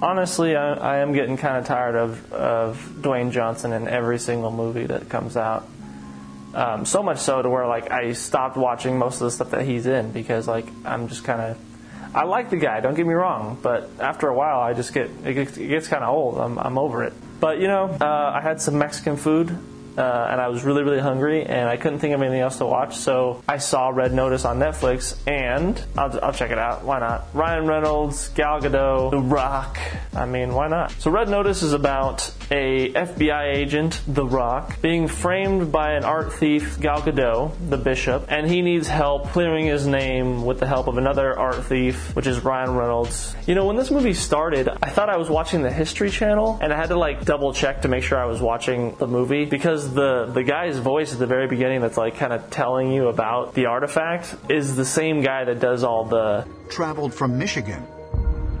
honestly, I, I am getting kind of tired of, of Dwayne Johnson in every single movie that comes out. Um, so much so to where like I stopped watching most of the stuff that he's in because like I'm just kind of I like the guy. Don't get me wrong, but after a while, I just get it gets, gets kind of old. I'm I'm over it. But you know, uh, I had some Mexican food uh, and I was really, really hungry, and I couldn't think of anything else to watch. So I saw Red Notice on Netflix, and I'll, I'll check it out. Why not? Ryan Reynolds, Gal Gadot, The Rock. I mean, why not? So Red Notice is about a FBI agent, The Rock, being framed by an art thief, Gal Gadot, the bishop, and he needs help clearing his name with the help of another art thief, which is Ryan Reynolds. You know, when this movie started, I thought I was watching the History Channel, and I had to like double check to make sure I was watching the movie because the the guy's voice at the very beginning that's like kind of telling you about the artifact is the same guy that does all the traveled from Michigan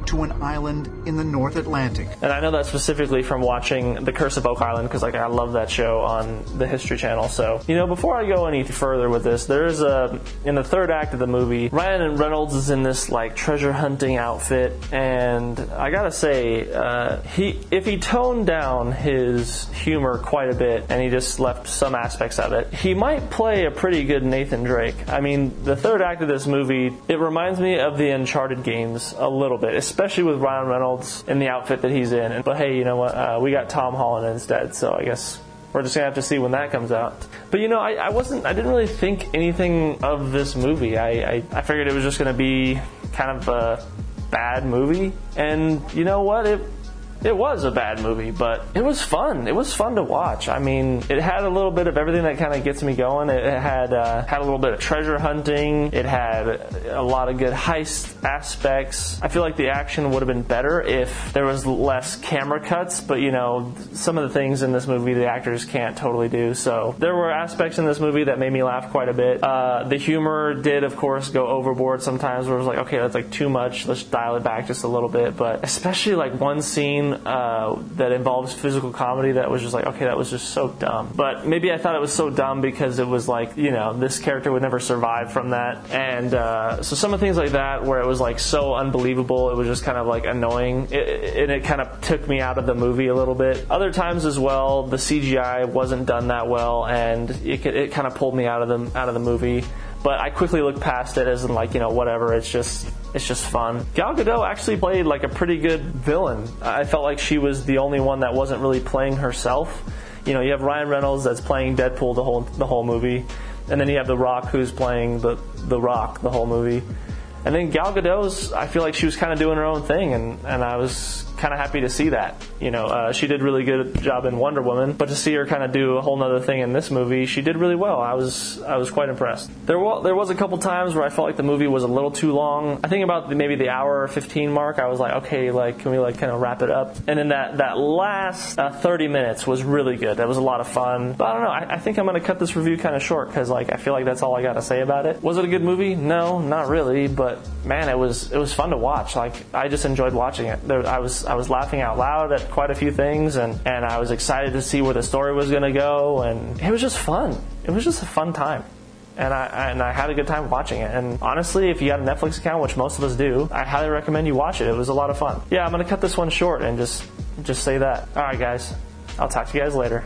to an island in the North Atlantic. And I know that specifically from watching The Curse of Oak Island because like I love that show on the History Channel. So you know, before I go any further with this, there is a in the third act of the movie, Ryan Reynolds is in this like treasure hunting outfit, and I gotta say, uh, he if he toned down his humor quite a bit and he just left some aspects of it, he might play a pretty good Nathan Drake. I mean, the third act of this movie, it reminds me of the Uncharted games a little bit, especially with Ryan Reynolds in the outfit that he's in. But hey, you know what? Uh, we got Tom Holland instead, so I guess we're just gonna have to see when that comes out. But you know, I, I wasn't, I didn't really think anything of this movie. I, I, I figured it was just gonna be kind of a bad movie, and you know what? It it was a bad movie, but it was fun. It was fun to watch. I mean, it had a little bit of everything that kind of gets me going. It had uh, had a little bit of treasure hunting. It had a lot of good heist aspects. I feel like the action would have been better if there was less camera cuts, but you know, some of the things in this movie the actors can't totally do. So there were aspects in this movie that made me laugh quite a bit. Uh, the humor did, of course, go overboard sometimes. Where it was like, okay, that's like too much. Let's dial it back just a little bit. But especially like one scene uh, that involves physical comedy that was just like, okay, that was just so dumb. But maybe I thought it was so dumb because it was like, you know, this character would never survive from that. And uh, so some of the things like that where it was like so unbelievable, it was just kind of like annoying. It, and it kind of took me out of the movie a little bit. Other times as well, the CGI wasn't done that well and it, it kind of pulled me out of the, out of the movie. But I quickly looked past it as in like, you know, whatever, it's just it's just fun. Gal Gadot actually played like a pretty good villain. I felt like she was the only one that wasn't really playing herself. You know, you have Ryan Reynolds that's playing Deadpool the whole the whole movie, and then you have The Rock who's playing the the Rock the whole movie. And then Gal Gadot's, I feel like she was kind of doing her own thing, and, and I was kind of happy to see that. You know, uh, she did really good job in Wonder Woman, but to see her kind of do a whole other thing in this movie, she did really well. I was I was quite impressed. There was there was a couple times where I felt like the movie was a little too long. I think about the, maybe the hour 15 mark. I was like, okay, like can we like kind of wrap it up? And then that that last uh, 30 minutes was really good. That was a lot of fun. But I don't know. I, I think I'm gonna cut this review kind of short because like I feel like that's all I got to say about it. Was it a good movie? No, not really. But man, it was it was fun to watch. Like I just enjoyed watching it. There, I was I was laughing out loud at quite a few things, and and I was excited to see where the story was going to go, and it was just fun. It was just a fun time. And I, and I had a good time watching it. And honestly, if you got a Netflix account, which most of us do, I highly recommend you watch it. It was a lot of fun. Yeah, I'm to cut this one short and just just say that. All right, guys. I'll talk to you guys later.